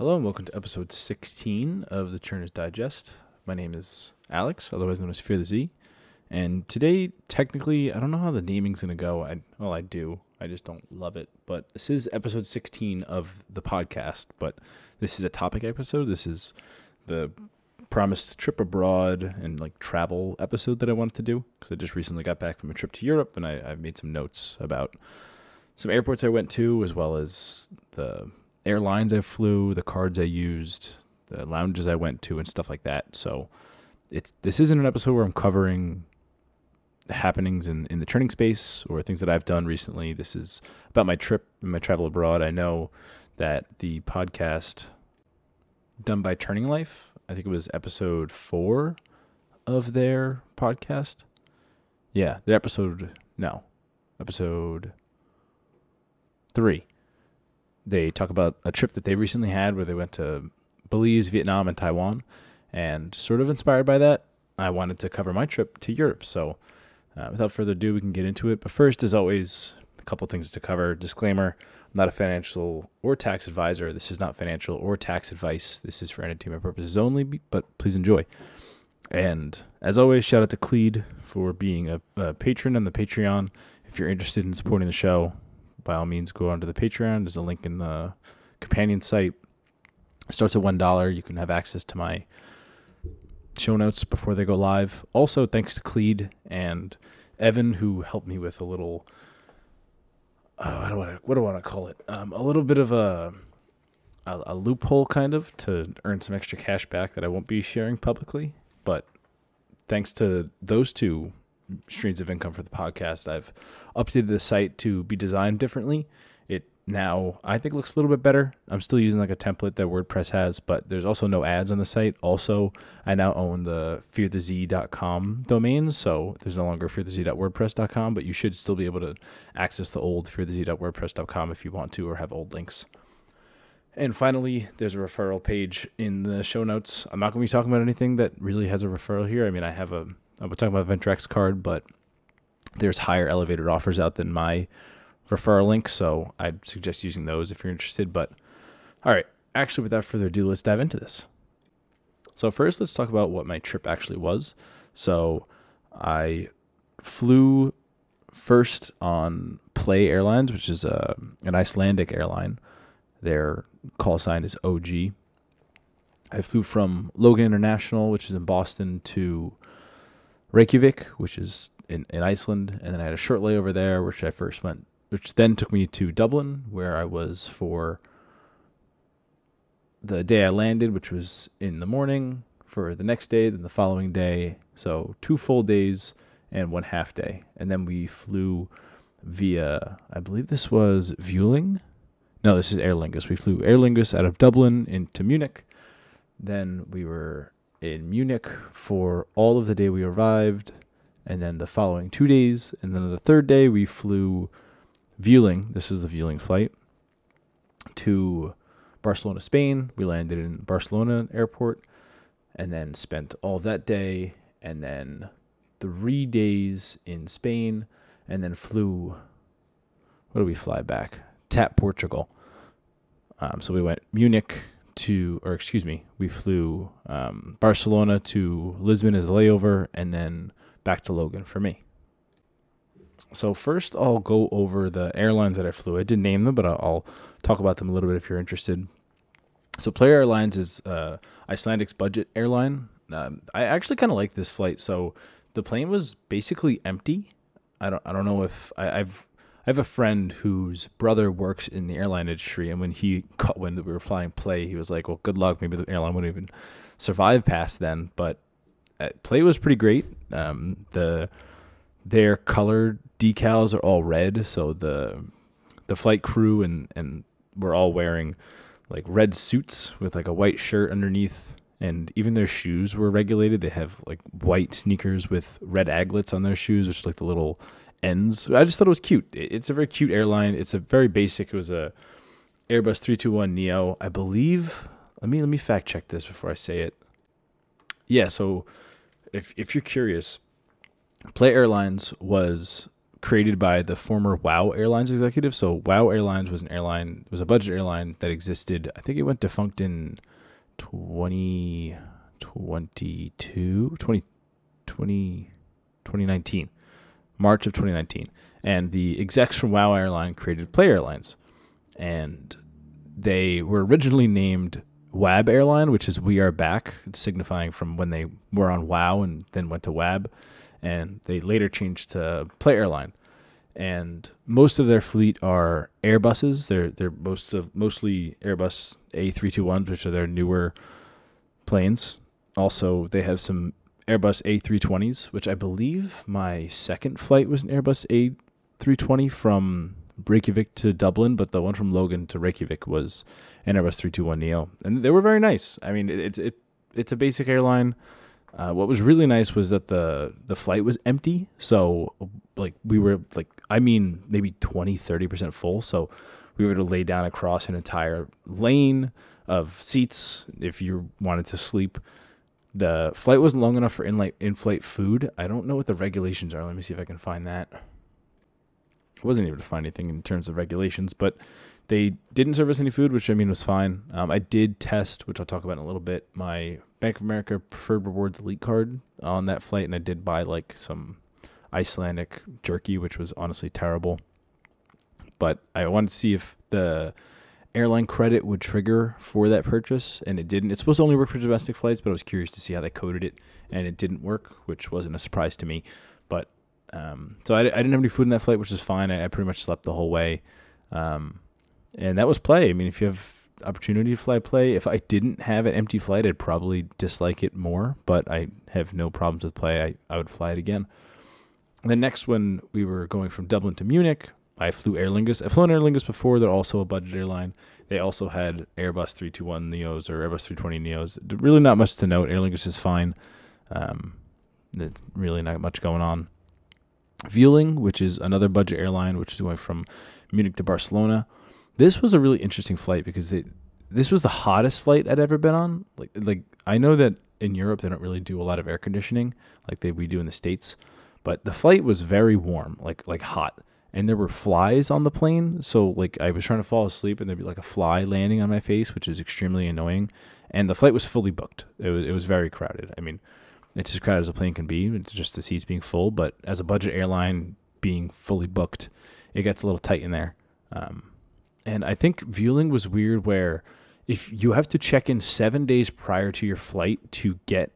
Hello and welcome to episode 16 of the Churners Digest. My name is Alex, otherwise known as Fear the Z. And today, technically, I don't know how the naming's going to go. I, well, I do. I just don't love it. But this is episode 16 of the podcast. But this is a topic episode. This is the promised trip abroad and like travel episode that I wanted to do because I just recently got back from a trip to Europe and I, I've made some notes about some airports I went to as well as the airlines I flew, the cards I used, the lounges I went to, and stuff like that. So it's this isn't an episode where I'm covering the happenings in, in the training space or things that I've done recently. This is about my trip and my travel abroad. I know that the podcast done by Turning Life, I think it was episode four of their podcast. Yeah, the episode no, episode three they talk about a trip that they recently had where they went to Belize, Vietnam, and Taiwan. And sort of inspired by that, I wanted to cover my trip to Europe. So, uh, without further ado, we can get into it. But first, as always, a couple things to cover. Disclaimer I'm not a financial or tax advisor. This is not financial or tax advice. This is for entertainment purposes only, but please enjoy. And as always, shout out to Cleed for being a, a patron on the Patreon. If you're interested in supporting the show, by all means, go onto the Patreon. There's a link in the companion site. It starts at one dollar. You can have access to my show notes before they go live. Also, thanks to Cleed and Evan who helped me with a little. Uh, I don't want to. What do I want to call it? Um, a little bit of a, a a loophole, kind of, to earn some extra cash back that I won't be sharing publicly. But thanks to those two streams of income for the podcast. I've updated the site to be designed differently. It now I think looks a little bit better. I'm still using like a template that WordPress has, but there's also no ads on the site. Also, I now own the fearthez.com domain, so there's no longer fearthez.wordpress.com, but you should still be able to access the old fearthez.wordpress.com if you want to or have old links. And finally, there's a referral page in the show notes. I'm not going to be talking about anything that really has a referral here. I mean, I have a I was talking about Venture X card, but there's higher elevated offers out than my referral link, so I'd suggest using those if you're interested. But all right, actually, without further ado, let's dive into this. So first, let's talk about what my trip actually was. So I flew first on Play Airlines, which is a, an Icelandic airline. Their call sign is OG. I flew from Logan International, which is in Boston, to Reykjavik, which is in, in Iceland, and then I had a short layover there, which I first went, which then took me to Dublin, where I was for the day I landed, which was in the morning, for the next day, then the following day. So two full days and one half day, and then we flew via, I believe this was Vueling. No, this is Aer Lingus. We flew Aer Lingus out of Dublin into Munich. Then we were in Munich for all of the day we arrived, and then the following two days, and then the third day we flew Vueling. This is the Vueling flight to Barcelona, Spain. We landed in Barcelona airport, and then spent all that day, and then three days in Spain, and then flew. What did we fly back? Tap Portugal. Um, so we went Munich, to, or excuse me, we flew um, Barcelona to Lisbon as a layover, and then back to Logan for me. So first, I'll go over the airlines that I flew. I didn't name them, but I'll talk about them a little bit if you're interested. So Play Airlines is uh, Icelandic's budget airline. Um, I actually kind of like this flight. So the plane was basically empty. I don't I don't know if I, I've have a friend whose brother works in the airline industry, and when he caught when we were flying play, he was like, "Well, good luck. Maybe the airline wouldn't even survive past then." But uh, play was pretty great. Um, the their color decals are all red, so the the flight crew and and we're all wearing like red suits with like a white shirt underneath and even their shoes were regulated. They have like white sneakers with red aglets on their shoes, which is like the little ends. I just thought it was cute. It's a very cute airline. It's a very basic. It was a Airbus 321 Neo, I believe. Let me let me fact check this before I say it. Yeah, so if if you're curious, Play Airlines was created by the former WoW Airlines executive. So WoW Airlines was an airline, it was a budget airline that existed. I think it went defunct in 2022, 20, 20, 2019, March of 2019. And the execs from WoW Airline created Play Airlines. And they were originally named WAB Airline, which is We Are Back, signifying from when they were on WoW and then went to WAB. And they later changed to Play Airline. And most of their fleet are Airbuses. They're they're most of mostly Airbus A321s, which are their newer planes. Also, they have some Airbus A320s, which I believe my second flight was an Airbus A320 from Reykjavik to Dublin, but the one from Logan to Reykjavik was an Airbus 321 Neo, and they were very nice. I mean, it, it's it it's a basic airline. Uh, what was really nice was that the the flight was empty, so like we were like I mean maybe 20 30 percent full, so we were to lay down across an entire lane of seats if you wanted to sleep. The flight wasn't long enough for in-flight, in-flight food. I don't know what the regulations are. Let me see if I can find that. I wasn't able to find anything in terms of regulations, but they didn't serve us any food, which I mean was fine. Um, I did test, which I'll talk about in a little bit, my Bank of America Preferred Rewards Elite card on that flight, and I did buy like some Icelandic jerky, which was honestly terrible. But I wanted to see if the airline credit would trigger for that purchase, and it didn't. It's supposed to only work for domestic flights, but I was curious to see how they coded it, and it didn't work, which wasn't a surprise to me. But um, so I, I didn't have any food in that flight, which is fine. I, I pretty much slept the whole way, um, and that was play. I mean, if you have opportunity to fly play, if I didn't have an empty flight, I'd probably dislike it more. But I have no problems with play. I, I would fly it again. The next one, we were going from Dublin to Munich. I flew Aer Lingus. I've flown Aer Lingus before. They're also a budget airline. They also had Airbus 321 Neos or Airbus 320 Neos. Really not much to note. Aer Lingus is fine. Um, there's really not much going on. Vueling, which is another budget airline, which is going from Munich to Barcelona. This was a really interesting flight because it, this was the hottest flight I'd ever been on. Like, like I know that in Europe they don't really do a lot of air conditioning like they we do in the states, but the flight was very warm, like like hot and there were flies on the plane. So like I was trying to fall asleep and there'd be like a fly landing on my face, which is extremely annoying. And the flight was fully booked. It was it was very crowded. I mean, it's as crowded as a plane can be. It's just the seats being full. But as a budget airline being fully booked, it gets a little tight in there. Um, and I think Vueling was weird where if you have to check in seven days prior to your flight to get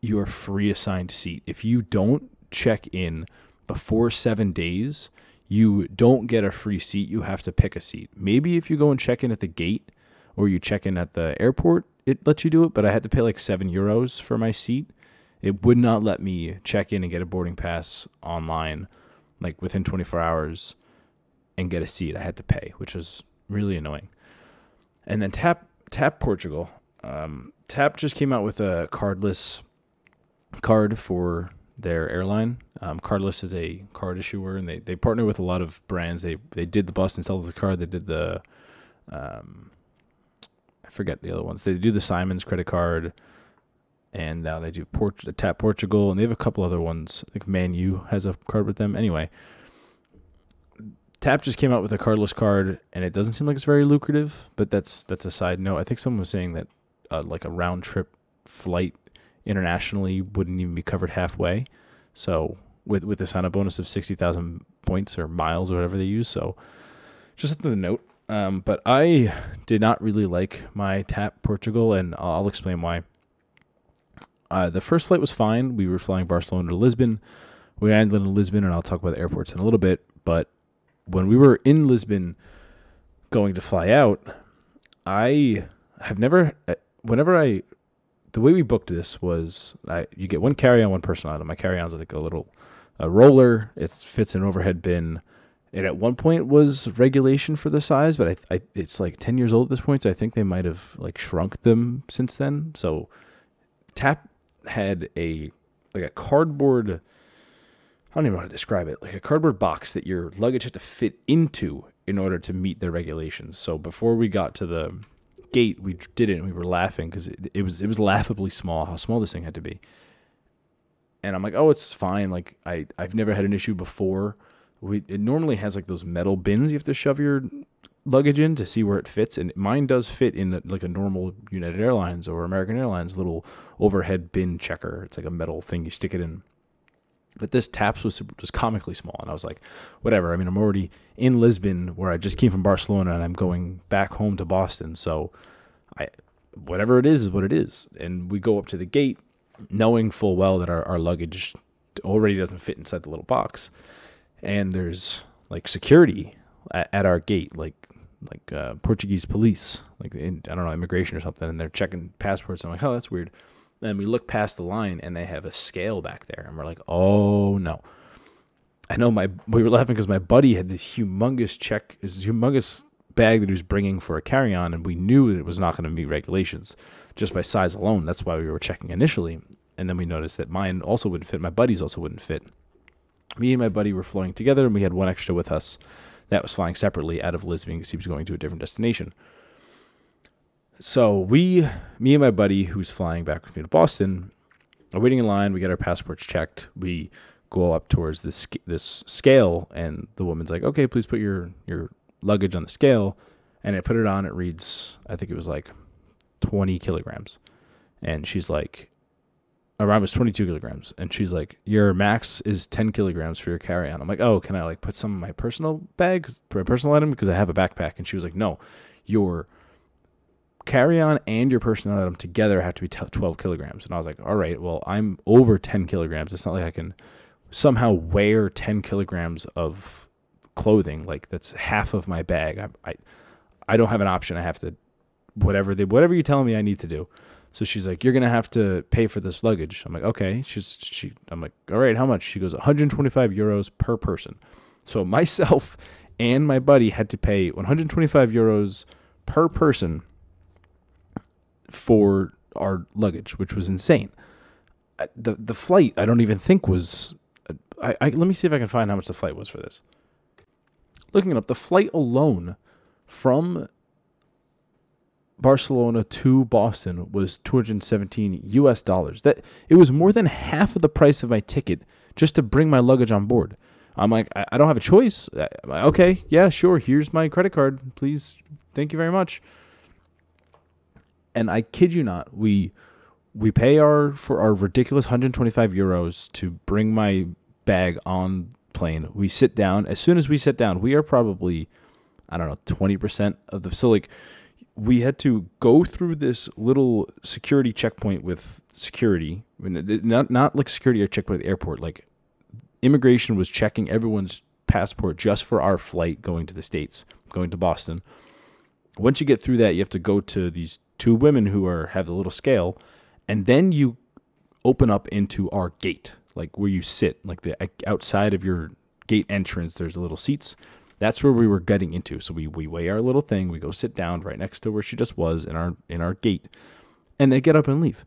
your free assigned seat. If you don't check in before seven days, you don't get a free seat. You have to pick a seat. Maybe if you go and check in at the gate or you check in at the airport, it lets you do it, but I had to pay like seven euros for my seat. It would not let me check in and get a boarding pass online like within 24 hours and get a seat. I had to pay, which was really annoying. And then Tap Tap Portugal. Um, Tap just came out with a cardless card for their airline. Um, Cardless is a card issuer, and they, they partner with a lot of brands. They they did the Boston Celtics card. They did the, um, I forget the other ones. They do the Simon's credit card, and now they do Port Tap Portugal, and they have a couple other ones. I think Man U has a card with them. Anyway, Tap just came out with a cardless card, and it doesn't seem like it's very lucrative. But that's that's a side note. I think someone was saying that uh, like a round trip flight internationally wouldn't even be covered halfway. So with with the sign up bonus of sixty thousand points or miles or whatever they use. So just something note. Um, but I did not really like my tap Portugal, and I'll explain why. Uh, the first flight was fine. We were flying Barcelona to Lisbon. We landed in Lisbon, and I'll talk about the airports in a little bit. But when we were in Lisbon, going to fly out, I have never. uh, Whenever I the way we booked this was I, you get one carry on, one person item. My carry on's like a little a roller. It fits in an overhead bin. It at one point was regulation for the size, but I, I it's like ten years old at this point. So I think they might have like shrunk them since then. So Tap had a like a cardboard. I don't even know how to describe it. Like a cardboard box that your luggage had to fit into in order to meet the regulations. So before we got to the gate, we did it and we were laughing because it, it was it was laughably small how small this thing had to be. And I'm like, oh, it's fine. Like I I've never had an issue before. we it normally has like those metal bins you have to shove your luggage in to see where it fits, and mine does fit in the, like a normal United Airlines or American Airlines little overhead bin checker. It's like a metal thing you stick it in. But this taps was was comically small, and I was like, whatever. I mean, I'm already in Lisbon, where I just came from Barcelona, and I'm going back home to Boston. So, I whatever it is is what it is. And we go up to the gate, knowing full well that our, our luggage already doesn't fit inside the little box, and there's like security at, at our gate, like like uh, Portuguese police, like in, I don't know immigration or something, and they're checking passports. I'm like, oh, that's weird. And we look past the line, and they have a scale back there, and we're like, oh no. I know my we were laughing because my buddy had this humongous check, this humongous bag that he was bringing for a carry on, and we knew that it was not going to meet regulations just by size alone. That's why we were checking initially. And then we noticed that mine also wouldn't fit. My buddy's also wouldn't fit. Me and my buddy were flying together, and we had one extra with us that was flying separately out of Lisbon because he was going to a different destination. So we, me and my buddy who's flying back with me to Boston, are waiting in line. We get our passports checked. We go up towards this this scale, and the woman's like, "Okay, please put your your luggage on the scale." And I put it on. It reads, I think it was like 20 kilograms, and she's like, around was 22 kilograms and she's like your max is 10 kilograms for your carry-on i'm like oh can i like put some of my personal bags my personal item because i have a backpack and she was like no your carry-on and your personal item together have to be 12 kilograms and i was like all right well i'm over 10 kilograms it's not like i can somehow wear 10 kilograms of clothing like that's half of my bag i i, I don't have an option i have to whatever they whatever you tell me i need to do so she's like, "You're gonna have to pay for this luggage." I'm like, "Okay." She's she. I'm like, "All right, how much?" She goes, "125 euros per person." So myself and my buddy had to pay 125 euros per person for our luggage, which was insane. The the flight I don't even think was. Uh, I, I let me see if I can find how much the flight was for this. Looking it up, the flight alone from Barcelona to Boston was 217 US dollars. That it was more than half of the price of my ticket just to bring my luggage on board. I'm like, I, I don't have a choice. Like, okay, yeah, sure. Here's my credit card. Please, thank you very much. And I kid you not, we we pay our for our ridiculous 125 euros to bring my bag on plane. We sit down. As soon as we sit down, we are probably I don't know 20% of the so like we had to go through this little security checkpoint with security, not not like security or checkpoint at the airport. Like immigration was checking everyone's passport just for our flight going to the states, going to Boston. Once you get through that, you have to go to these two women who are have the little scale, and then you open up into our gate, like where you sit, like the outside of your gate entrance. There's little seats that's where we were getting into. So we, we weigh our little thing, we go sit down right next to where she just was in our in our gate, and they get up and leave.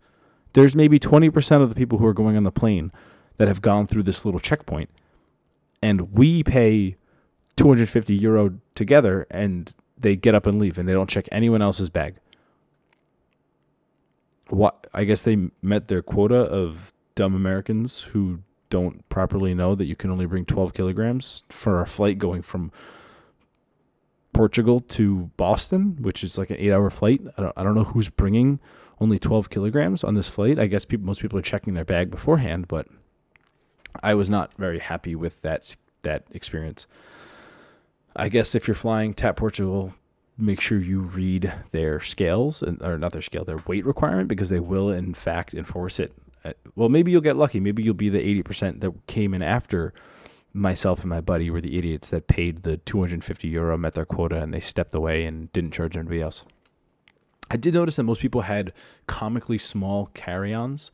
There's maybe 20% of the people who are going on the plane that have gone through this little checkpoint, and we pay 250 euro together, and they get up and leave, and they don't check anyone else's bag. What I guess they met their quota of dumb Americans who don't properly know that you can only bring 12 kilograms for a flight going from Portugal to Boston, which is like an eight hour flight. I don't, I don't know who's bringing only 12 kilograms on this flight. I guess people, most people are checking their bag beforehand, but I was not very happy with that, that experience. I guess if you're flying TAP Portugal, make sure you read their scales or not their scale, their weight requirement because they will in fact enforce it uh, well, maybe you'll get lucky. Maybe you'll be the 80% that came in after myself and my buddy were the idiots that paid the 250 euro, met their quota, and they stepped away and didn't charge anybody else. I did notice that most people had comically small carry-ons.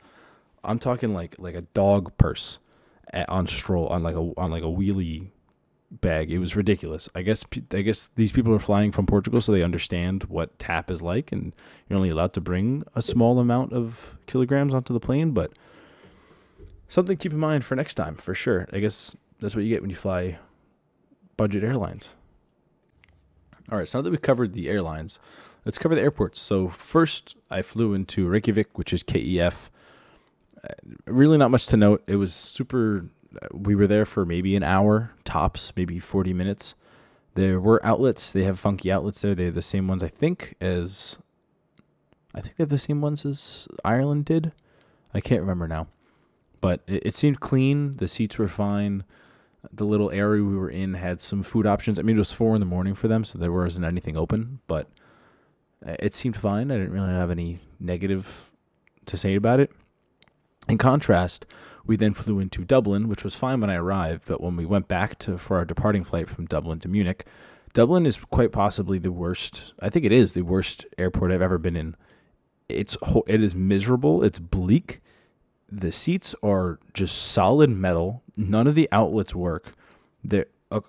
I'm talking like like a dog purse on stroll on like a on like a wheelie bag. It was ridiculous. I guess I guess these people are flying from Portugal, so they understand what tap is like, and you're only allowed to bring a small amount of kilograms onto the plane. But something to keep in mind for next time, for sure. I guess that's what you get when you fly budget airlines. All right, so now that we've covered the airlines, let's cover the airports. So first, I flew into Reykjavik, which is KEF. Uh, really, not much to note. It was super we were there for maybe an hour tops, maybe 40 minutes. There were outlets. They have funky outlets there. They have the same ones, I think, as I think they have the same ones as Ireland did. I can't remember now, but it, it seemed clean. The seats were fine. The little area we were in had some food options. I mean, it was four in the morning for them, so there wasn't anything open, but uh, it seemed fine. I didn't really have any negative to say about it. In contrast, we then flew into Dublin, which was fine when I arrived, but when we went back to for our departing flight from Dublin to Munich, Dublin is quite possibly the worst. I think it is the worst airport I've ever been in. It's it is miserable. It's bleak. The seats are just solid metal. None of the outlets work. There, uh,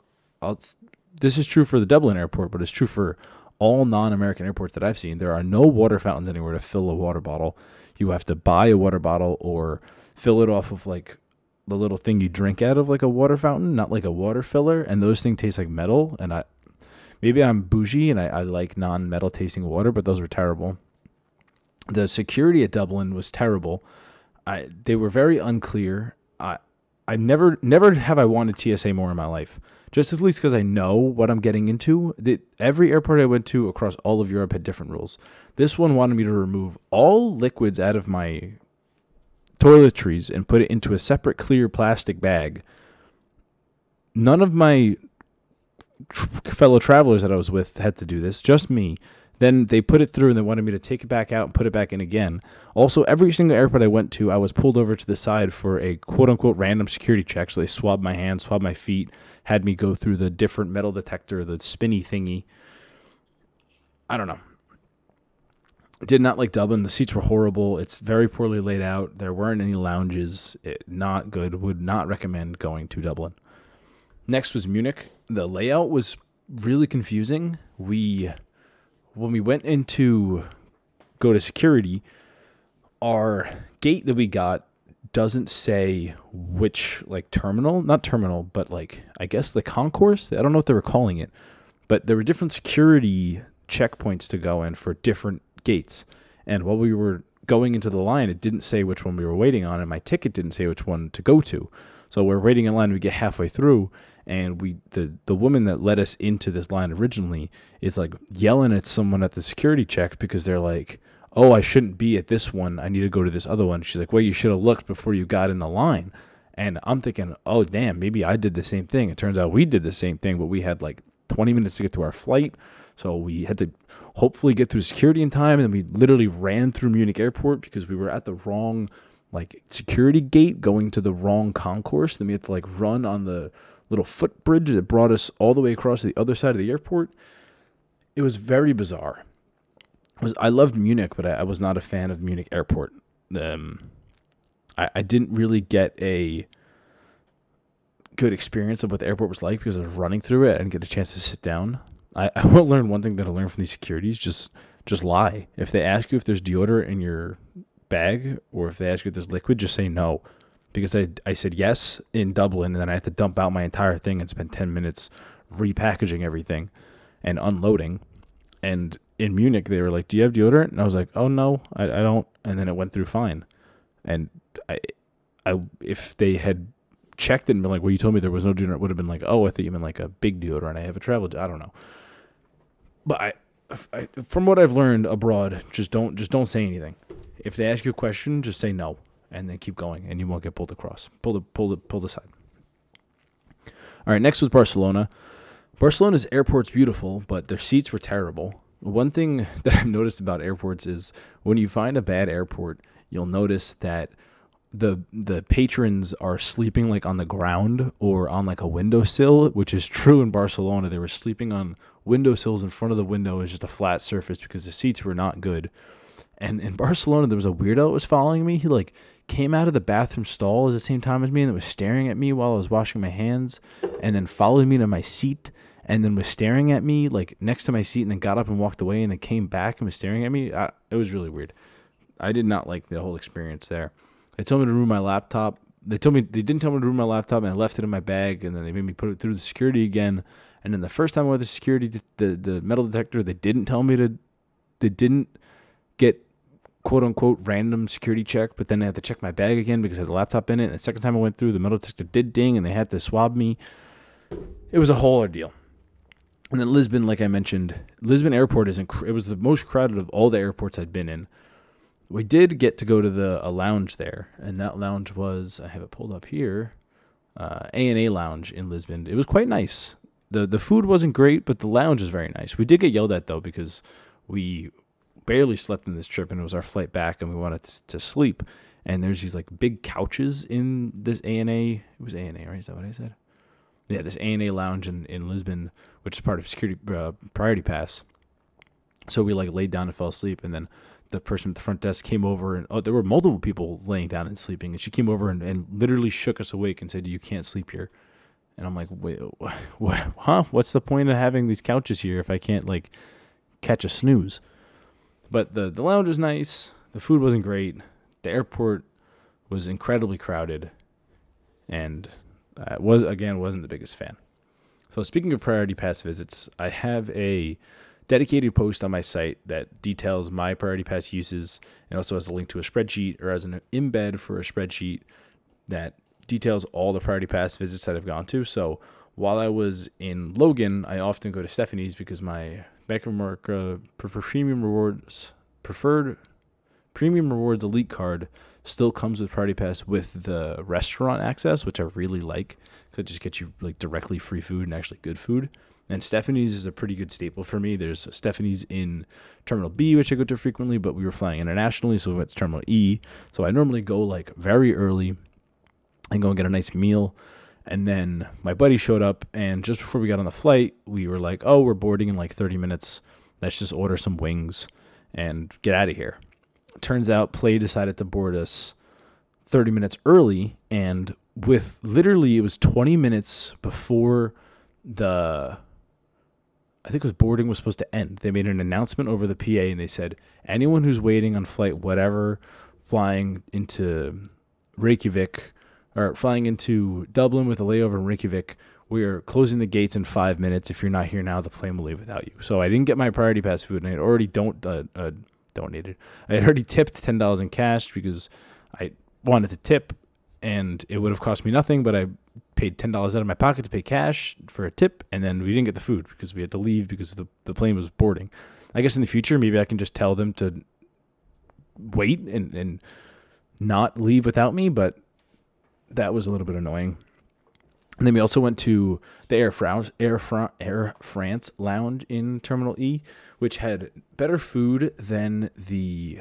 this is true for the Dublin airport, but it's true for all non-American airports that I've seen. There are no water fountains anywhere to fill a water bottle. You have to buy a water bottle or fill it off of like the little thing you drink out of like a water fountain, not like a water filler. And those things taste like metal. And I maybe I'm bougie and I, I like non metal tasting water, but those were terrible. The security at Dublin was terrible. I they were very unclear. I I never never have I wanted TSA more in my life. Just at least because I know what I'm getting into. The, every airport I went to across all of Europe had different rules. This one wanted me to remove all liquids out of my toiletries and put it into a separate clear plastic bag. None of my fellow travelers that I was with had to do this, just me. Then they put it through and they wanted me to take it back out and put it back in again. Also, every single airport I went to, I was pulled over to the side for a quote unquote random security check. So they swabbed my hands, swabbed my feet, had me go through the different metal detector, the spinny thingy. I don't know did not like Dublin. The seats were horrible. It's very poorly laid out. There weren't any lounges. It, not good. Would not recommend going to Dublin. Next was Munich. The layout was really confusing. We when we went into go to security, our gate that we got doesn't say which like terminal, not terminal, but like I guess the concourse. I don't know what they were calling it, but there were different security checkpoints to go in for different gates. And while we were going into the line, it didn't say which one we were waiting on, and my ticket didn't say which one to go to. So we're waiting in line. We get halfway through, and we the the woman that led us into this line originally is like yelling at someone at the security check because they're like, "Oh, I shouldn't be at this one. I need to go to this other one." She's like, "Well, you should have looked before you got in the line." And I'm thinking, "Oh, damn, maybe I did the same thing." It turns out we did the same thing, but we had like 20 minutes to get to our flight. So we had to hopefully get through security in time. And we literally ran through Munich airport because we were at the wrong like security gate going to the wrong concourse. Then we had to like run on the little footbridge that brought us all the way across to the other side of the airport. It was very bizarre. Was I loved Munich, but I, I, was not a fan of Munich airport. Um, I, I didn't really get a good experience of what the airport was like because I was running through it. I didn't get a chance to sit down. I, I will learn one thing that I learned from these securities: just just lie. If they ask you if there's deodorant in your bag or if they ask you if there's liquid, just say no. Because I I said yes in Dublin, and then I had to dump out my entire thing and spend ten minutes repackaging everything and unloading. And in Munich, they were like, "Do you have deodorant?" And I was like, "Oh no, I, I don't." And then it went through fine. And I, I if they had checked it and been like, "Well, you told me there was no deodorant," it would have been like, "Oh, I thought you meant like a big deodorant. I have a travel. I don't know." But I, I, from what I've learned abroad, just don't just don't say anything. If they ask you a question, just say no, and then keep going, and you won't get pulled across. Pull the pull the pull the side. All right, next was Barcelona. Barcelona's airport's beautiful, but their seats were terrible. One thing that I've noticed about airports is when you find a bad airport, you'll notice that the the patrons are sleeping like on the ground or on like a windowsill, which is true in Barcelona. They were sleeping on windowsills in front of the window is just a flat surface because the seats were not good. And in Barcelona, there was a weirdo that was following me. He like came out of the bathroom stall at the same time as me and was staring at me while I was washing my hands, and then followed me to my seat and then was staring at me like next to my seat and then got up and walked away and then came back and was staring at me. I, it was really weird. I did not like the whole experience there. They told me to remove my laptop. They told me they didn't tell me to remove my laptop, and I left it in my bag. And then they made me put it through the security again. And then the first time I went to the security, the the metal detector, they didn't tell me to. They didn't get quote unquote random security check, but then I had to check my bag again because I had the laptop in it. And the second time I went through, the metal detector did ding and they had to swab me. It was a whole ordeal. And then Lisbon, like I mentioned, Lisbon Airport is inc- it was the most crowded of all the airports I'd been in. We did get to go to the a lounge there, and that lounge was I have it pulled up here, uh, A and A Lounge in Lisbon. It was quite nice. The The food wasn't great, but the lounge was very nice. We did get yelled at though because we barely slept in this trip, and it was our flight back, and we wanted to, to sleep. And there's these like big couches in this A and A. It was A and A, right? Is that what I said? Yeah, this A and A lounge in, in Lisbon, which is part of security uh, priority pass. So we like laid down and fell asleep, and then the person at the front desk came over, and oh, there were multiple people laying down and sleeping, and she came over and, and literally shook us awake and said, "You can't sleep here." And I'm like, "Wait? Huh? What's the point of having these couches here if I can't like catch a snooze?" But the the lounge was nice. The food wasn't great. The airport was incredibly crowded, and I was again wasn't the biggest fan. So speaking of priority pass visits, I have a dedicated post on my site that details my priority pass uses and also has a link to a spreadsheet or as an embed for a spreadsheet that details all the priority pass visits that I've gone to. So while I was in Logan, I often go to Stephanie's because my Bank of America premium rewards preferred premium rewards elite card still comes with priority pass with the restaurant access, which I really like because it just gets you like directly free food and actually good food. And Stephanie's is a pretty good staple for me. There's Stephanie's in Terminal B, which I go to frequently, but we were flying internationally, so we went to Terminal E. So I normally go like very early and go and get a nice meal. And then my buddy showed up, and just before we got on the flight, we were like, oh, we're boarding in like 30 minutes. Let's just order some wings and get out of here. Turns out Play decided to board us 30 minutes early, and with literally, it was 20 minutes before the I think it was boarding was supposed to end. They made an announcement over the PA and they said anyone who's waiting on flight whatever flying into Reykjavik or flying into Dublin with a layover in Reykjavik, we are closing the gates in five minutes. If you're not here now, the plane will leave without you. So I didn't get my priority pass food, and I had already don't uh, uh, donated. I had already tipped ten dollars in cash because I wanted to tip, and it would have cost me nothing, but I paid ten dollars out of my pocket to pay cash for a tip, and then we didn't get the food because we had to leave because the the plane was boarding. I guess in the future, maybe I can just tell them to wait and and not leave without me, but that was a little bit annoying. And then we also went to the Air France Air, Air France lounge in Terminal E, which had better food than the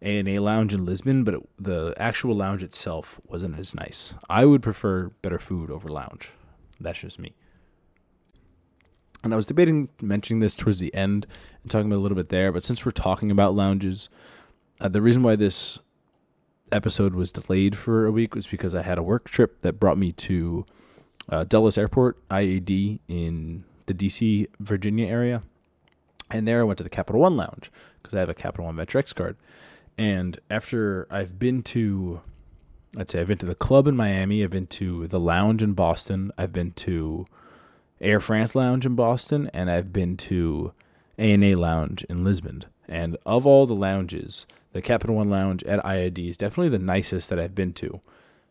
A and A lounge in Lisbon, but it, the actual lounge itself wasn't as nice. I would prefer better food over lounge. That's just me. And I was debating mentioning this towards the end and talking about a little bit there, but since we're talking about lounges, uh, the reason why this episode was delayed for a week was because I had a work trip that brought me to uh, Dulles Airport, IAD, in the DC, Virginia area. And there I went to the Capital One Lounge because I have a Capital One Metrix card. And after I've been to, I'd say I've been to the club in Miami, I've been to the lounge in Boston, I've been to Air France Lounge in Boston, and I've been to A&A Lounge in Lisbon. And of all the lounges, the Capital One Lounge at IAD is definitely the nicest that I've been to.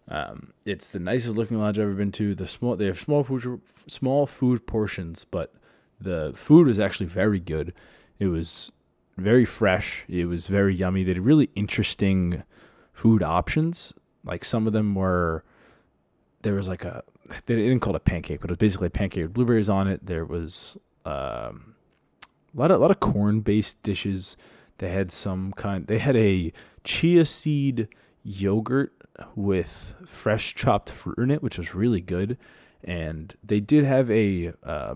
Um, it's the nicest looking lounge I've ever been to. The small they have small food small food portions, but the food was actually very good. It was very fresh. It was very yummy. They had really interesting food options. Like some of them were there was like a they didn't call it a pancake, but it was basically a pancake with blueberries on it. There was um, a lot of a lot of corn based dishes. They had some kind. They had a chia seed yogurt with fresh chopped fruit in it, which was really good. And they did have a uh,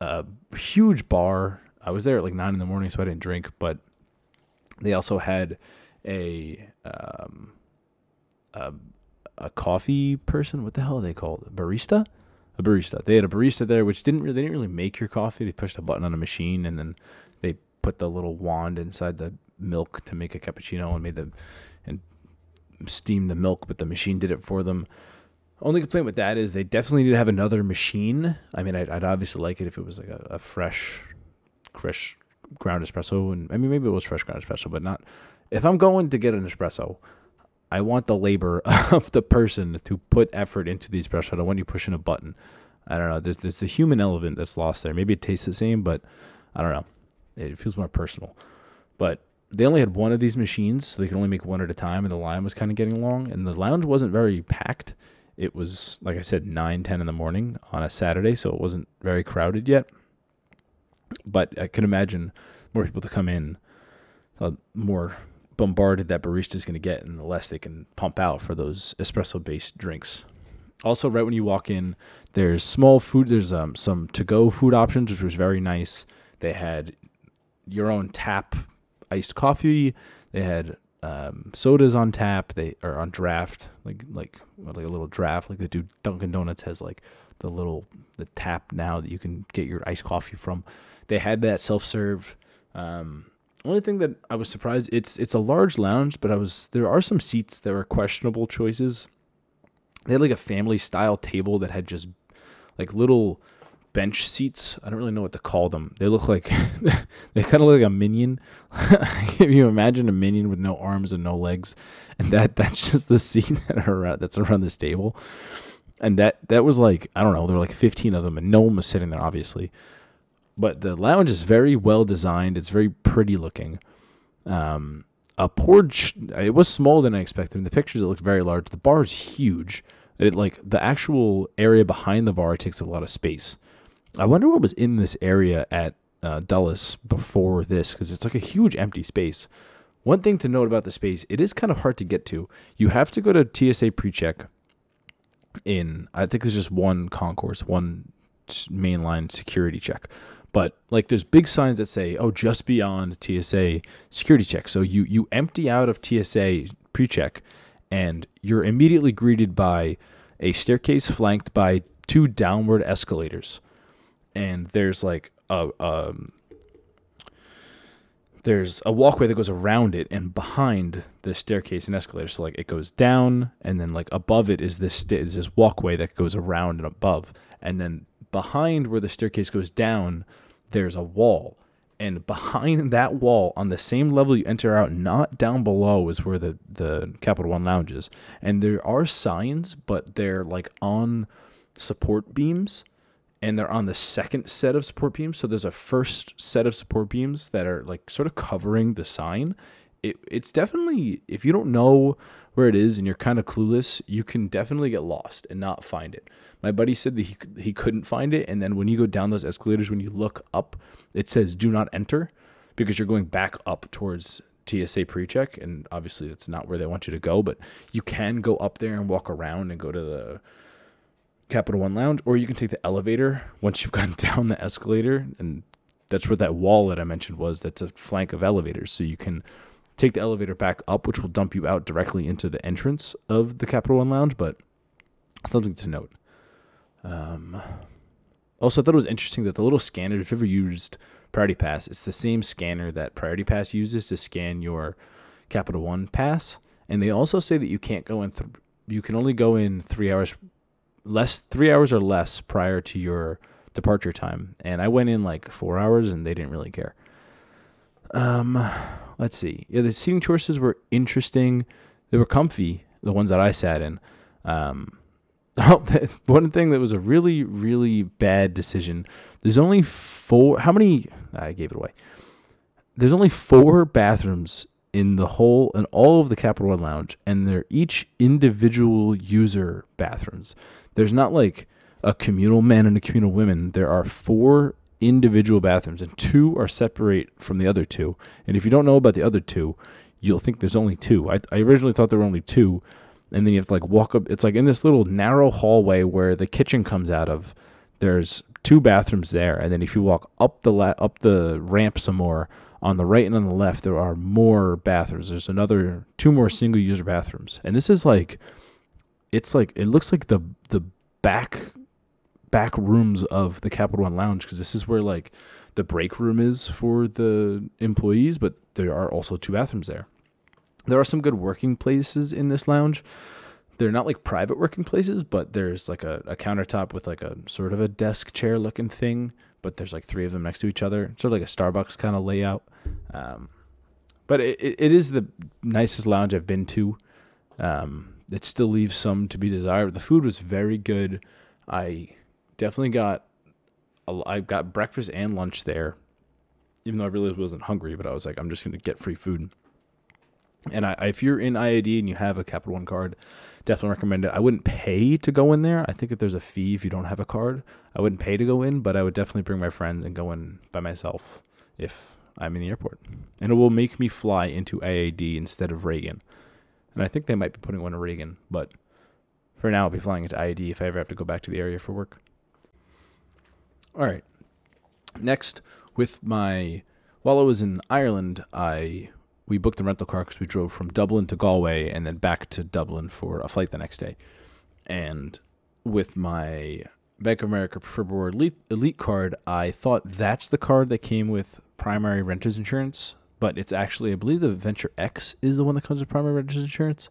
a huge bar. I was there at like nine in the morning, so I didn't drink. But they also had a um, a, a coffee person. What the hell are they called? A barista. A barista. They had a barista there, which didn't really, they didn't really make your coffee. They pushed a button on a machine, and then put the little wand inside the milk to make a cappuccino and made the and steam the milk, but the machine did it for them. Only complaint with that is they definitely need to have another machine. I mean, I'd, I'd obviously like it if it was like a, a fresh, fresh ground espresso, and I mean maybe it was fresh ground espresso, but not. If I'm going to get an espresso, I want the labor of the person to put effort into the espresso. I don't want you pushing a button. I don't know. There's there's the human element that's lost there. Maybe it tastes the same, but I don't know. It feels more personal. But they only had one of these machines, so they could only make one at a time, and the line was kind of getting long. And the lounge wasn't very packed. It was, like I said, 9, 10 in the morning on a Saturday, so it wasn't very crowded yet. But I can imagine more people to come in, uh, more bombarded that barista is going to get, and the less they can pump out for those espresso based drinks. Also, right when you walk in, there's small food. There's um, some to go food options, which was very nice. They had your own tap iced coffee. They had um, sodas on tap. They are on draft, like like like a little draft, like the dude Dunkin' Donuts has like the little the tap now that you can get your iced coffee from. They had that self serve. Um, only thing that I was surprised it's it's a large lounge, but I was there are some seats that were questionable choices. They had like a family style table that had just like little bench seats. I don't really know what to call them. They look like they kind of look like a minion. if you imagine a minion with no arms and no legs, and that that's just the seat that around, that's around this table. And that that was like I don't know. There were like 15 of them, and no one was sitting there, obviously. But the lounge is very well designed. It's very pretty looking. Um, a porch. It was smaller than I expected. In the pictures, it looked very large. The bar is huge. It like the actual area behind the bar takes a lot of space. I wonder what was in this area at uh, Dulles before this because it's like a huge empty space. One thing to note about the space, it is kind of hard to get to. You have to go to TSA pre-check in I think there's just one concourse, one mainline security check. But like there's big signs that say, "Oh, just beyond TSA security check." So you you empty out of TSA pre-check and you're immediately greeted by a staircase flanked by two downward escalators and there's like a um, there's a walkway that goes around it and behind the staircase and escalator. So like it goes down and then like above it is this is this walkway that goes around and above. And then behind where the staircase goes down, there's a wall. And behind that wall, on the same level you enter out, not down below, is where the, the Capital One lounge is. And there are signs, but they're like on support beams and they're on the second set of support beams. So there's a first set of support beams that are like sort of covering the sign. It, it's definitely if you don't know where it is and you're kind of clueless, you can definitely get lost and not find it. My buddy said that he he couldn't find it, and then when you go down those escalators, when you look up, it says "Do not enter," because you're going back up towards TSA pre-check, and obviously that's not where they want you to go. But you can go up there and walk around and go to the Capital One Lounge, or you can take the elevator once you've gone down the escalator, and that's where that wall that I mentioned was. That's a flank of elevators, so you can take the elevator back up, which will dump you out directly into the entrance of the Capital One Lounge. But something to note. Um, also, I thought it was interesting that the little scanner, if you've ever used Priority Pass, it's the same scanner that Priority Pass uses to scan your Capital One pass. And they also say that you can't go in. Th- you can only go in three hours less three hours or less prior to your departure time. And I went in like four hours and they didn't really care. Um, let's see. Yeah, the seating choices were interesting. They were comfy, the ones that I sat in. Um, oh, one thing that was a really, really bad decision. There's only four. How many? I gave it away. There's only four bathrooms in the whole and all of the Capital One Lounge, and they're each individual user bathrooms. There's not like a communal men and a communal women. There are four individual bathrooms, and two are separate from the other two. And if you don't know about the other two, you'll think there's only two. I, I originally thought there were only two, and then you have to like walk up. It's like in this little narrow hallway where the kitchen comes out of. There's two bathrooms there, and then if you walk up the la- up the ramp some more, on the right and on the left there are more bathrooms. There's another two more single user bathrooms, and this is like it's like it looks like the the back back rooms of the Capital One Lounge because this is where like the break room is for the employees, but there are also two bathrooms there. There are some good working places in this lounge. They're not like private working places, but there's like a, a countertop with like a sort of a desk chair looking thing but there's like three of them next to each other, sort of like a Starbucks kind of layout. Um, but it, it, is the nicest lounge I've been to. Um, it still leaves some to be desired. The food was very good. I definitely got a, I got breakfast and lunch there, even though I really wasn't hungry. But I was like, I'm just gonna get free food. And I, if you're in IAD and you have a Capital One card, definitely recommend it. I wouldn't pay to go in there. I think that there's a fee if you don't have a card. I wouldn't pay to go in, but I would definitely bring my friends and go in by myself if I'm in the airport. And it will make me fly into IAD instead of Reagan. And I think they might be putting one in Reagan, but for now I'll be flying into IAD if I ever have to go back to the area for work. All right. Next, with my while I was in Ireland, I we booked the rental car because we drove from Dublin to Galway and then back to Dublin for a flight the next day. And with my Bank of America Preferred Reward Elite, Elite card, I thought that's the card that came with primary renters insurance, but it's actually I believe the Venture X is the one that comes with primary renters insurance.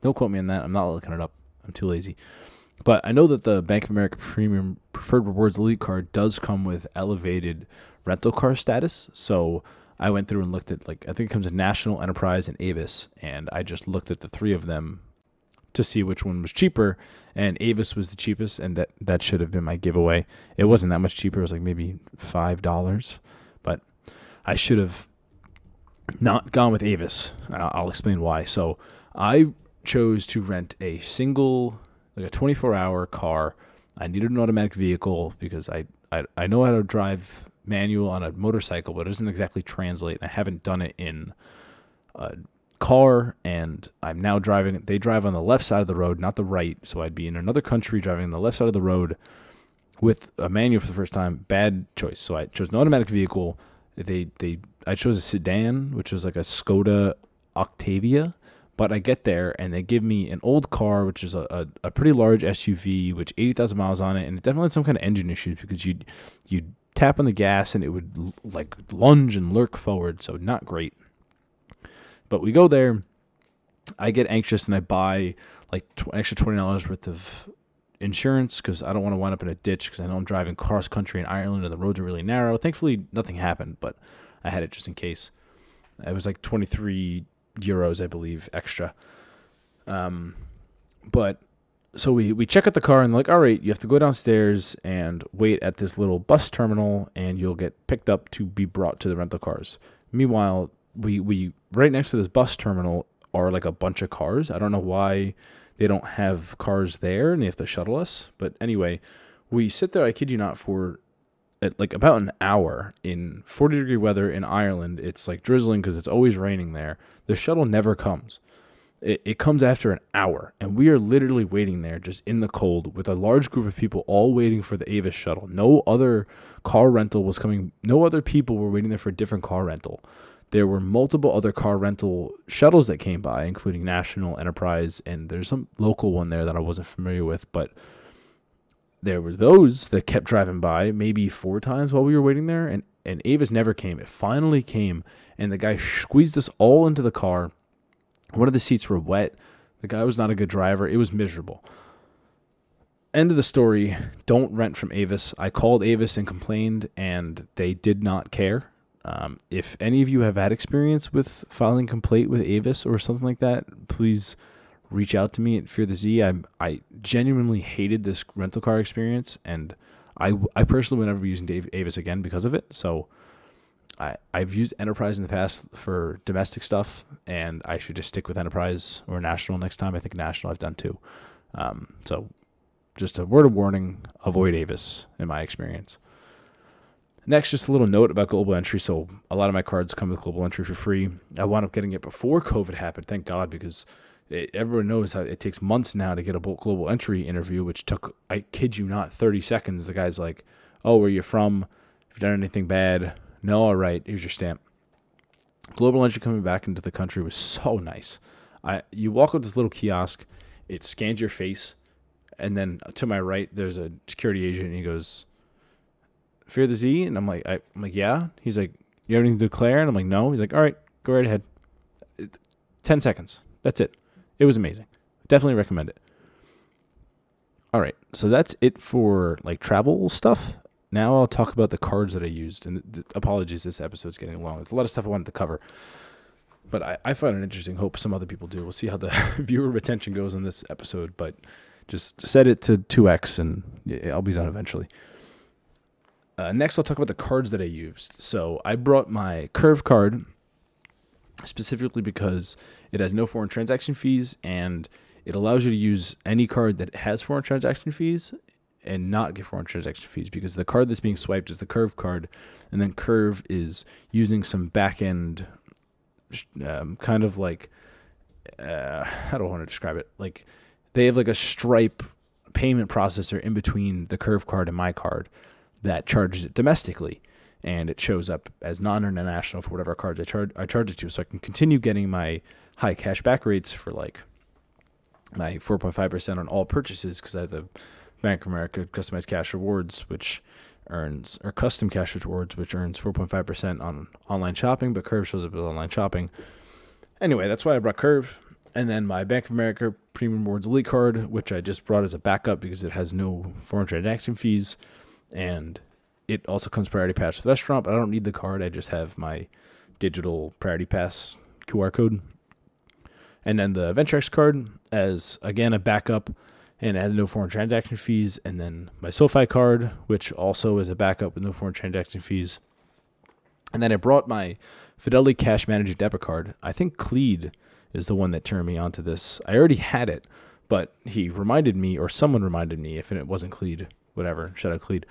Don't quote me on that. I'm not looking it up. I'm too lazy. But I know that the Bank of America Premium Preferred Rewards Elite card does come with elevated rental car status. So I went through and looked at like I think it comes with National, Enterprise, and Avis, and I just looked at the three of them to see which one was cheaper, and Avis was the cheapest, and that that should have been my giveaway. It wasn't that much cheaper; it was like maybe five dollars, but I should have not gone with Avis. Uh, I'll explain why. So I chose to rent a single, like a 24 hour car. I needed an automatic vehicle because I, I, I know how to drive manual on a motorcycle, but it doesn't exactly translate. I haven't done it in a car, and I'm now driving. They drive on the left side of the road, not the right. So I'd be in another country driving on the left side of the road with a manual for the first time. Bad choice. So I chose an automatic vehicle. They they I chose a sedan, which was like a Skoda Octavia. But I get there and they give me an old car, which is a, a, a pretty large SUV, which 80,000 miles on it. And it definitely had some kind of engine issues because you you tap on the gas and it would like lunge and lurk forward. So not great. But we go there. I get anxious and I buy like tw- extra twenty dollars worth of insurance because I don't want to wind up in a ditch because I know I'm driving cross country in Ireland and the roads are really narrow. Thankfully, nothing happened, but I had it just in case. It was like twenty three euros, I believe, extra. Um, but so we we check out the car and like, all right, you have to go downstairs and wait at this little bus terminal, and you'll get picked up to be brought to the rental cars. Meanwhile, we we right next to this bus terminal are like a bunch of cars. I don't know why they don't have cars there and they have to shuttle us. But anyway, we sit there. I kid you not for at like about an hour in 40 degree weather in Ireland. It's like drizzling because it's always raining there. The shuttle never comes. It, it comes after an hour, and we are literally waiting there just in the cold with a large group of people all waiting for the Avis shuttle. No other car rental was coming, no other people were waiting there for a different car rental. There were multiple other car rental shuttles that came by, including National, Enterprise, and there's some local one there that I wasn't familiar with, but there were those that kept driving by maybe four times while we were waiting there, and, and Avis never came. It finally came, and the guy squeezed us all into the car one of the seats were wet. The guy was not a good driver. It was miserable. End of the story. Don't rent from Avis. I called Avis and complained, and they did not care. Um, if any of you have had experience with filing complaint with Avis or something like that, please reach out to me at Fear the Z. I I genuinely hated this rental car experience, and I I personally would never be using Dave Avis again because of it. So I, I've used Enterprise in the past for domestic stuff, and I should just stick with Enterprise or National next time. I think National I've done too. Um, so, just a word of warning: avoid Avis, in my experience. Next, just a little note about global entry. So, a lot of my cards come with global entry for free. I wound up getting it before COVID happened, thank God, because it, everyone knows how it takes months now to get a global entry interview, which took, I kid you not, 30 seconds. The guy's like, Oh, where are you from? Have you done anything bad? No, all right. Here's your stamp. Global Entry coming back into the country was so nice. I you walk up this little kiosk, it scans your face, and then to my right there's a security agent, and he goes, "Fear the Z," and I'm like, I, am like, yeah. He's like, "You have anything to declare?" And I'm like, "No." He's like, "All right, go right ahead." Ten seconds. That's it. It was amazing. Definitely recommend it. All right, so that's it for like travel stuff. now I'll talk about the cards that I used. And th- apologies, this episode's getting long. There's a lot of stuff I wanted to cover, but I, I find it interesting. Hope some other people do. We'll see how the viewer retention goes in this episode, but just set it to 2x and I'll be done eventually. Uh, next, I'll talk about the cards that I used. So I brought my Curve card specifically because it has no foreign transaction fees and it allows you to use any card that has foreign transaction fees and not get foreign transaction fees because the card that's being swiped is the Curve card, and then Curve is using some back end, um, kind of like, uh, how don't want to describe it? Like, they have like a Stripe payment processor in between the Curve card and my card that charges it domestically, and it shows up as non-international for whatever cards I charge I charge it to, so I can continue getting my high cash back rates for like my 4.5% on all purchases because I have the Bank of America customized cash rewards, which earns or custom cash rewards, which earns 4.5% on online shopping, but Curve shows up as online shopping. Anyway, that's why I brought Curve. And then my Bank of America Premium Rewards Elite card, which I just brought as a backup because it has no foreign transaction fees. And it also comes Priority Pass with restaurant, but I don't need the card. I just have my digital Priority Pass QR code. And then the VentureX card as, again, a backup and it has no foreign transaction fees. And then my SoFi card, which also is a backup with no foreign transaction fees. And then I brought my Fidelity Cash Manager debit card. I think Cleed is the one that turned me onto this. I already had it, but he reminded me, or someone reminded me, if it wasn't Cleed, whatever, shout out Cleed.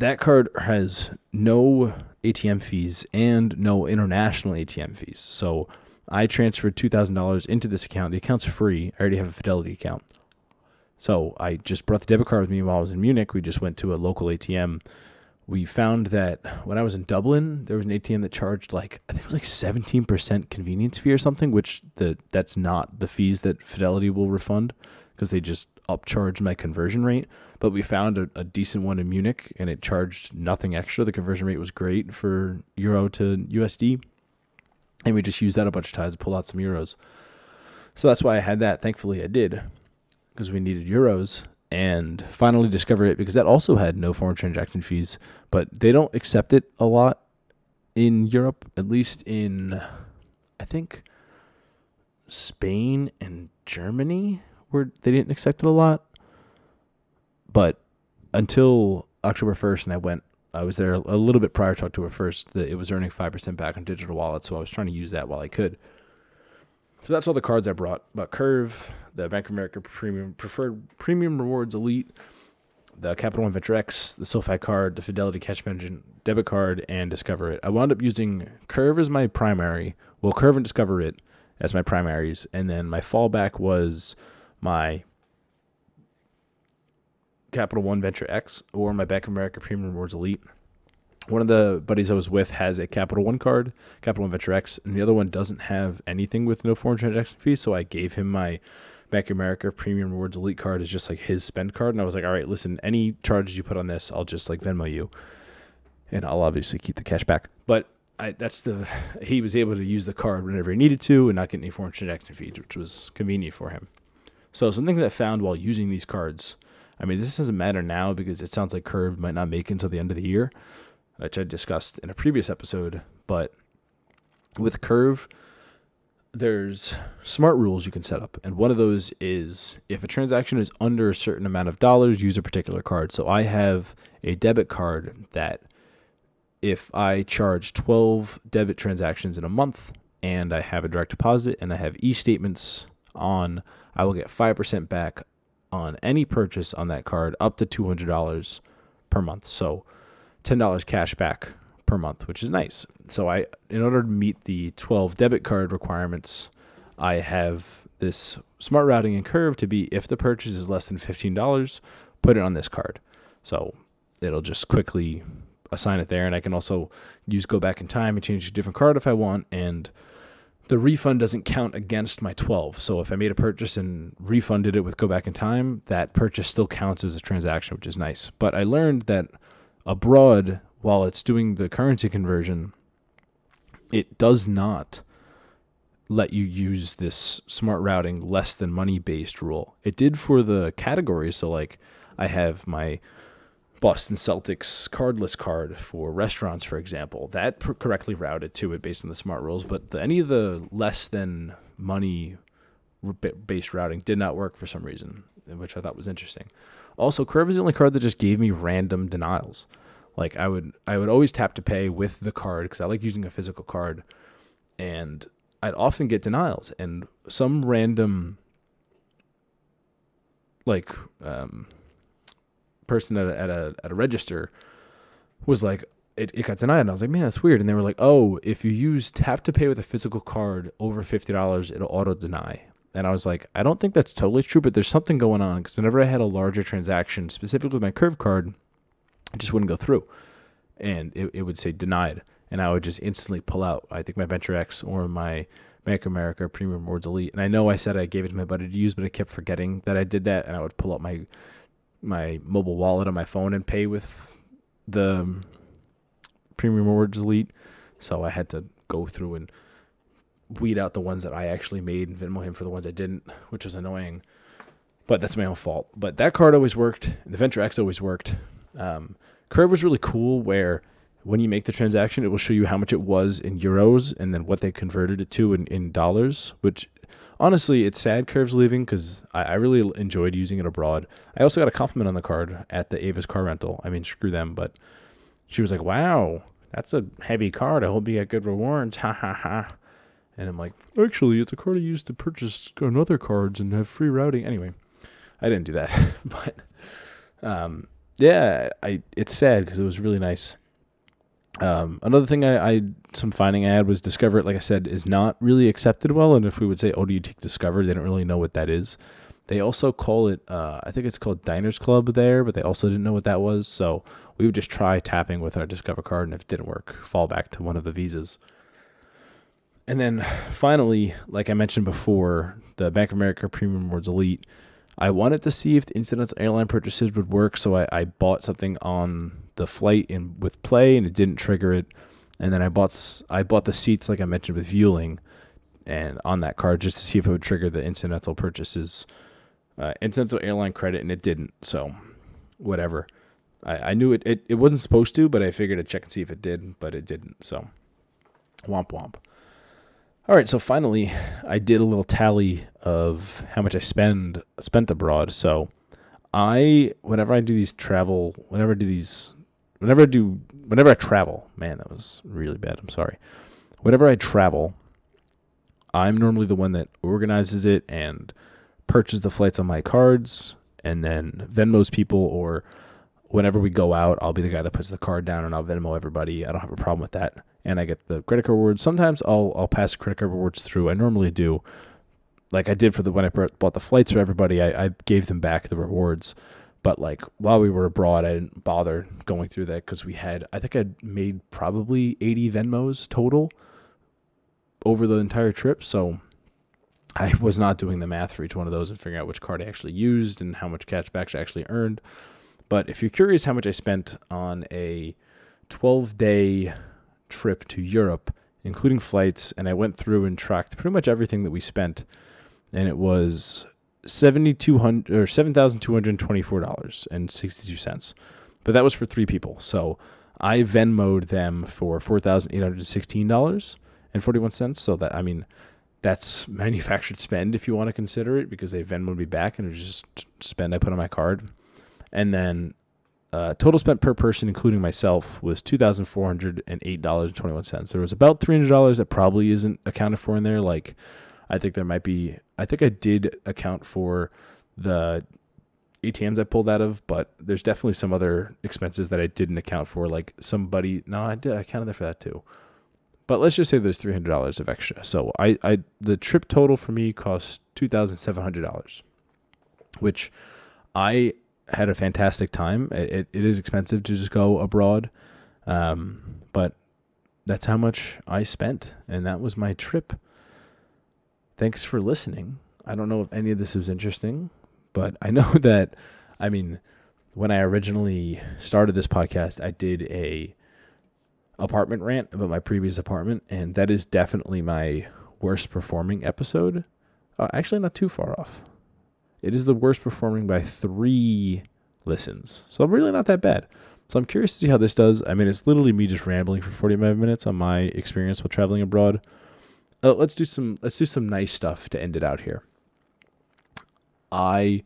That card has no ATM fees and no international ATM fees. So I transferred $2,000 into this account. The account's free. I already have a Fidelity account. So I just brought the debit card with me while I was in Munich. We just went to a local ATM. We found that when I was in Dublin, there was an ATM that charged like I think it was like 17% convenience fee or something, which the that's not the fees that Fidelity will refund because they just upcharged my conversion rate. But we found a, a, decent one in Munich and it charged nothing extra. The conversion rate was great for euro to USD and we just used that a bunch of times to pull out some euros. So that's why I had that. Thankfully, I did because we needed euros and finally Discover It because that also had no foreign transaction fees, but they don't accept it a lot in Europe, at least in, I think, Spain and Germany, where they didn't accept it a lot. But until October 1st, and I went I was there a little bit prior to October 1st that it was earning 5% back on digital wallets. So I was trying to use that while I could. So that's all the cards I brought. But Curve, the Bank of America Premium Preferred Premium Rewards Elite, the Capital One Venture X, the SoFi card, the Fidelity Cash Management debit card, and Discover It. I wound up using Curve as my primary. Well, Curve and Discover It as my primaries. And then my fallback was my Capital One Venture X or my Bank of America Premium Rewards Elite. One of the buddies I was with has a Capital One card, Capital One Venture X, and the other one doesn't have anything with no foreign transaction fees. So I gave him my Bank of America Premium Rewards Elite card as just like his spend card, and I was like, all right, listen, any charges you put on this, I'll just like Venmo you, and I'll obviously keep the cash back. But I, that's the he was able to use the card whenever he needed to and not get any foreign transaction fees, which was convenient for him. So some things I found while using these cards I mean, this doesn't matter now because it sounds like Curve might not make until the end of the year, which I discussed in a previous episode. But with Curve, there's smart rules you can set up. And one of those is if a transaction is under a certain amount of dollars, use a particular card. So I have a debit card that if I charge 12 debit transactions in a month and I have a direct deposit and I have e statements on, I will get 5% back on any purchase on that card up to $200 per month. So $10 cash back per month, which is nice. So I in order to meet the 12 debit card requirements, I have this smart routing and curve to be if the purchase is less than $15, put it on this card. So it'll just quickly assign it there and I can also use go back in time and change a different card if I want and the refund doesn't count against my 12. So if I made a purchase and refunded it with go back in time, that purchase still counts as a transaction, which is nice. But I learned that abroad, while it's doing the currency conversion, it does not let you use this smart routing less than money based rule. It did for the categories. So, like, I have my Boston Celtics cardless card for restaurants, for example. That pr- correctly routed to it based on the smart rules, but the, any of the less than money based routing did not work for some reason, which I thought was interesting. Also, Curve is the only card that just gave me random denials. Like I would I would always tap to pay with the card because I like using a physical card, and I'd often get denials and some random like um, person at a, at a at a register was like it, it got denied and I was like man that's weird and they were like oh if you use tap to pay with a physical card over fifty dollars it'll auto deny and I was like, I don't think that's totally true, but there's something going on because whenever I had a larger transaction, specifically with my curve card, it just wouldn't go through. And it, it would say denied. And I would just instantly pull out, I think my Venture X or my Bank of America Premium Rewards Elite. And I know I said I gave it to my buddy to use, but I kept forgetting that I did that. And I would pull out my my mobile wallet on my phone and pay with the Premium Rewards Elite. So I had to go through and weed out the ones that I actually made and Venmo him for the ones I didn't, which was annoying. But that's my own fault. But that card always worked. The Venture X always worked. Um, Curve was really cool where when you make the transaction, it will show you how much it was in euros and then what they converted it to in, in dollars, which honestly, it's sad Curve's leaving because I, I, really enjoyed using it abroad. I also got a compliment on the card at the Avis car rental. I mean, screw them, but she was like, wow, that's a heavy card. I hope you get good rewards. Ha ha ha. And I'm like, actually, it's a card I used to purchase another cards and have free routing. Anyway, I didn't do that, but um, yeah, I it's sad because it was really nice. Um, another thing I, I some finding I had was Discover like I said, is not really accepted well. And if we would say, oh, do you take Discover? They don't really know what that is. They also call it, uh, I think it's called Diners Club there, but they also didn't know what that was. So we would just try tapping with our Discover card, and if it didn't work, fall back to one of the visas. And then finally, like I mentioned before, the Bank of America Premium Rewards Elite. I wanted to see if the incidents airline purchases would work, so I, I bought something on the flight in with Play, and it didn't trigger it. And then I bought I bought the seats, like I mentioned with Vueling, and on that card just to see if it would trigger the incidental purchases, uh, incidental airline credit, and it didn't. So, whatever. I, I knew it, it it wasn't supposed to, but I figured I'd check and see if it did, but it didn't. So, womp womp. All right, so finally, I did a little tally of how much I spend spent abroad. So, I whenever I do these travel, whenever I do these, whenever I do, whenever I travel, man, that was really bad. I'm sorry. Whenever I travel, I'm normally the one that organizes it and purchases the flights on my cards, and then Venmos people or whenever we go out, I'll be the guy that puts the card down and I'll Venmo everybody. I don't have a problem with that and I get the credit card rewards. Sometimes I'll I'll pass credit card rewards through. I normally do, like I did for the when I bought the flights for everybody. I, I gave them back the rewards, but like while we were abroad, I didn't bother going through that because we had I think I'd made probably eighty Venmos total over the entire trip. So I was not doing the math for each one of those and figuring out which card I actually used and how much cashback I actually earned. But if you're curious how much I spent on a 12 day trip to Europe, including flights, and I went through and tracked pretty much everything that we spent, and it was seventy two hundred or seven thousand two hundred twenty four dollars and sixty two cents, but that was for three people. So I Venmoed them for four thousand eight hundred sixteen dollars and forty one cents. So that I mean, that's manufactured spend if you want to consider it because they Venmoed me back and it was just spend I put on my card, and then uh, total spent per person, including myself, was two thousand four hundred and eight dollars and twenty one cents. There was about three hundred dollars that probably isn't accounted for in there. Like, I think there might be. I think I did account for the ATMs I pulled out of, but there's definitely some other expenses that I didn't account for. Like somebody, no, I did. I counted for that too. But let's just say there's three hundred dollars of extra. So I, I, the trip total for me cost two thousand seven hundred dollars, which I had a fantastic time. It, it is expensive to just go abroad, um, but that's how much I spent, and that was my trip. Thanks for listening. I don't know if any of this is interesting, but I know that, I mean, when I originally started this podcast, I did a apartment rant about my previous apartment, and that is definitely my worst performing episode. Uh, actually, not too far off. It is the worst performing by three listens. So I'm really not that bad. So I'm curious to see how this does. I mean, it's literally me just rambling for 45 minutes on my experience while traveling abroad. Uh, let's do some let's do some nice stuff to end it out here. I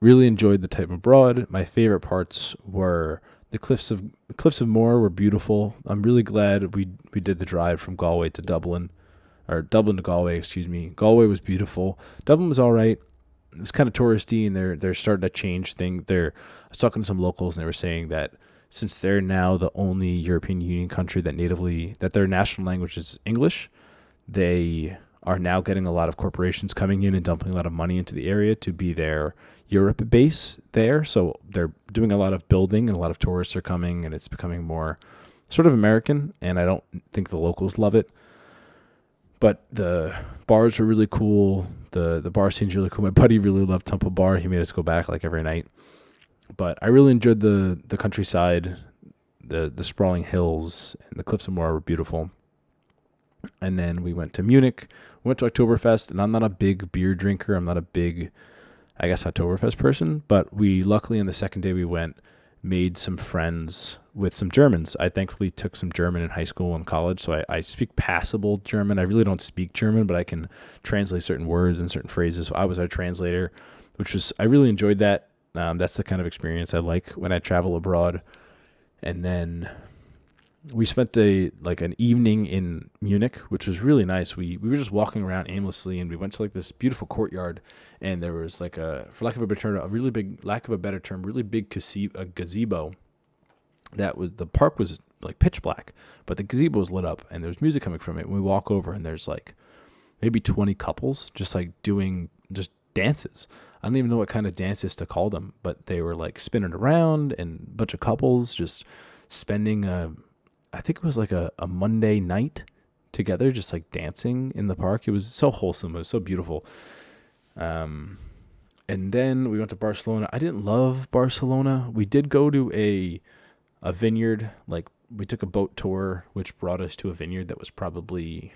really enjoyed the time abroad. My favorite parts were the cliffs of the cliffs of Moher were beautiful. I'm really glad we we did the drive from Galway to Dublin, or Dublin to Galway. Excuse me. Galway was beautiful. Dublin was all right. It was kind of touristy, and they're they're starting to change things. They're I was talking to some locals, and they were saying that since they're now the only European Union country that natively that their national language is English, they are now getting a lot of corporations coming in and dumping a lot of money into the area to be their Europe base there. So they're doing a lot of building and a lot of tourists are coming and it's becoming more sort of American. And I don't think the locals love it. But the bars are really cool. The the bar scene's really cool. My buddy really loved Temple Bar. He made us go back like every night. But I really enjoyed the the countryside, the the sprawling hills and the cliffs of Moher were beautiful. And then we went to Munich, we went to Oktoberfest, and I'm not a big beer drinker. I'm not a big, I guess, Oktoberfest person. But we luckily on the second day we went, made some friends with some Germans. I thankfully took some German in high school and college, so I, I speak passable German. I really don't speak German, but I can translate certain words and certain phrases. So I was our translator, which was I really enjoyed that. Um, that's the kind of experience I like when I travel abroad. And then we spent a like an evening in Munich, which was really nice. We we were just walking around aimlessly, and we went to like this beautiful courtyard, and there was like a, for lack of a better term, a really big, lack of a better term, really big gazebo, gazebo. That was the park was like pitch black, but the gazebo was lit up, and there was music coming from it. And we walk over, and there's like maybe twenty couples just like doing just dances. I don't even know what kind of dances to call them, but they were like spinning around, and a bunch of couples just spending a I think it was like a, a Monday night together, just like dancing in the park. It was so wholesome. It was so beautiful. Um, and then we went to Barcelona. I didn't love Barcelona. We did go to a a vineyard. Like we took a boat tour, which brought us to a vineyard that was probably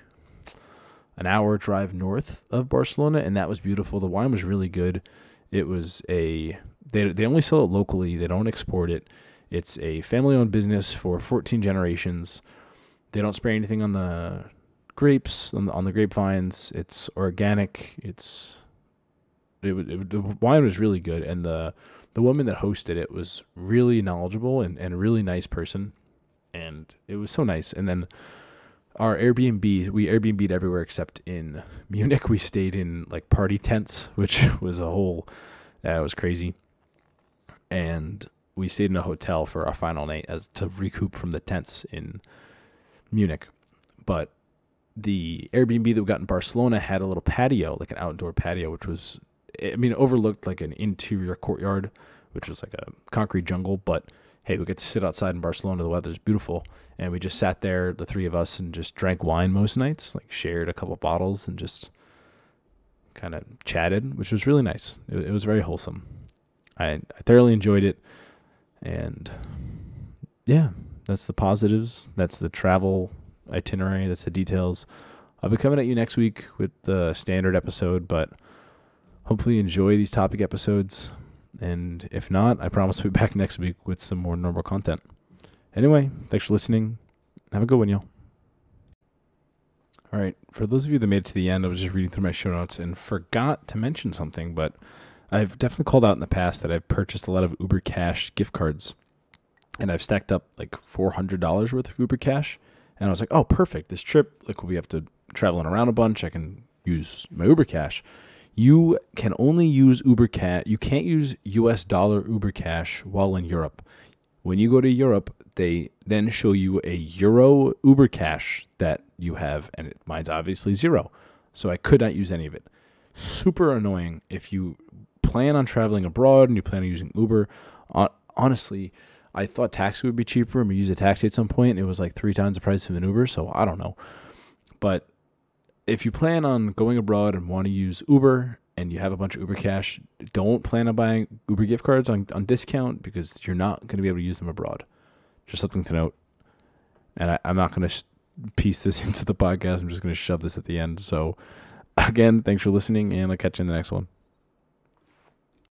an hour drive north of Barcelona, and that was beautiful. The wine was really good. It was a they they only sell it locally. They don't export it. It's a family owned business for 14 generations. They don't spray anything on the grapes, on the, on the grapevines. It's organic. It's it, it, the wine was really good, and the the woman that hosted it was really knowledgeable and, and a really nice person, and it was so nice. And then our Airbnb, we Airbnb'd everywhere except in Munich. We stayed in like party tents, which was a whole that was crazy. And we stayed in a hotel for our final night as to recoup from the tents in Munich. But the Airbnb that we got in Barcelona had a little patio, like an outdoor patio, which was, I mean, overlooked like an interior courtyard, which was like a concrete jungle. But hey, we get to sit outside in Barcelona. The weather's beautiful. And we just sat there, the three of us, and just drank wine most nights, like shared a couple bottles and just kind of chatted, which was really nice. It, it was very wholesome. I, I thoroughly enjoyed it. And yeah, that's the positives. That's the travel itinerary. That's the details. I'll be coming at you next week with the standard episode, but hopefully enjoy these topic episodes. And if not, I promise to be back next week with some more normal content. Anyway, thanks for listening. Have a good one, y'all. All right. For those of you that made it to the end, I was just reading through my show notes and forgot to mention something, but I've definitely called out in the past that I've purchased a lot of Uber Cash gift cards, and I've stacked up like four hundred dollars worth of Uber Cash. And I was like, oh, perfect. This trip, like we have to traveling around a bunch, I can use my Uber Cash. You can only use Uber Cash. You can't use U.S. dollar Uber Cash while in Europe. When you go to Europe, they then show you a Euro Uber Cash that you have, and mine's obviously zero. So I could not use any of it. Super annoying if you plan on traveling abroad and you plan on using Uber, honestly, I thought taxi would be cheaper and we use a taxi at some point. It was like three times the price of an Uber, so I don't know. But if you plan on going abroad and want to use Uber and you have a bunch of Uber cash, don't plan on buying Uber gift cards on, on discount because you're not going to be able to use them abroad. Just something to note. And I, am not going to sh- piece this into the podcast. I'm just going to shove this at the end. So, again, thanks for listening, and I'll catch you in the next one.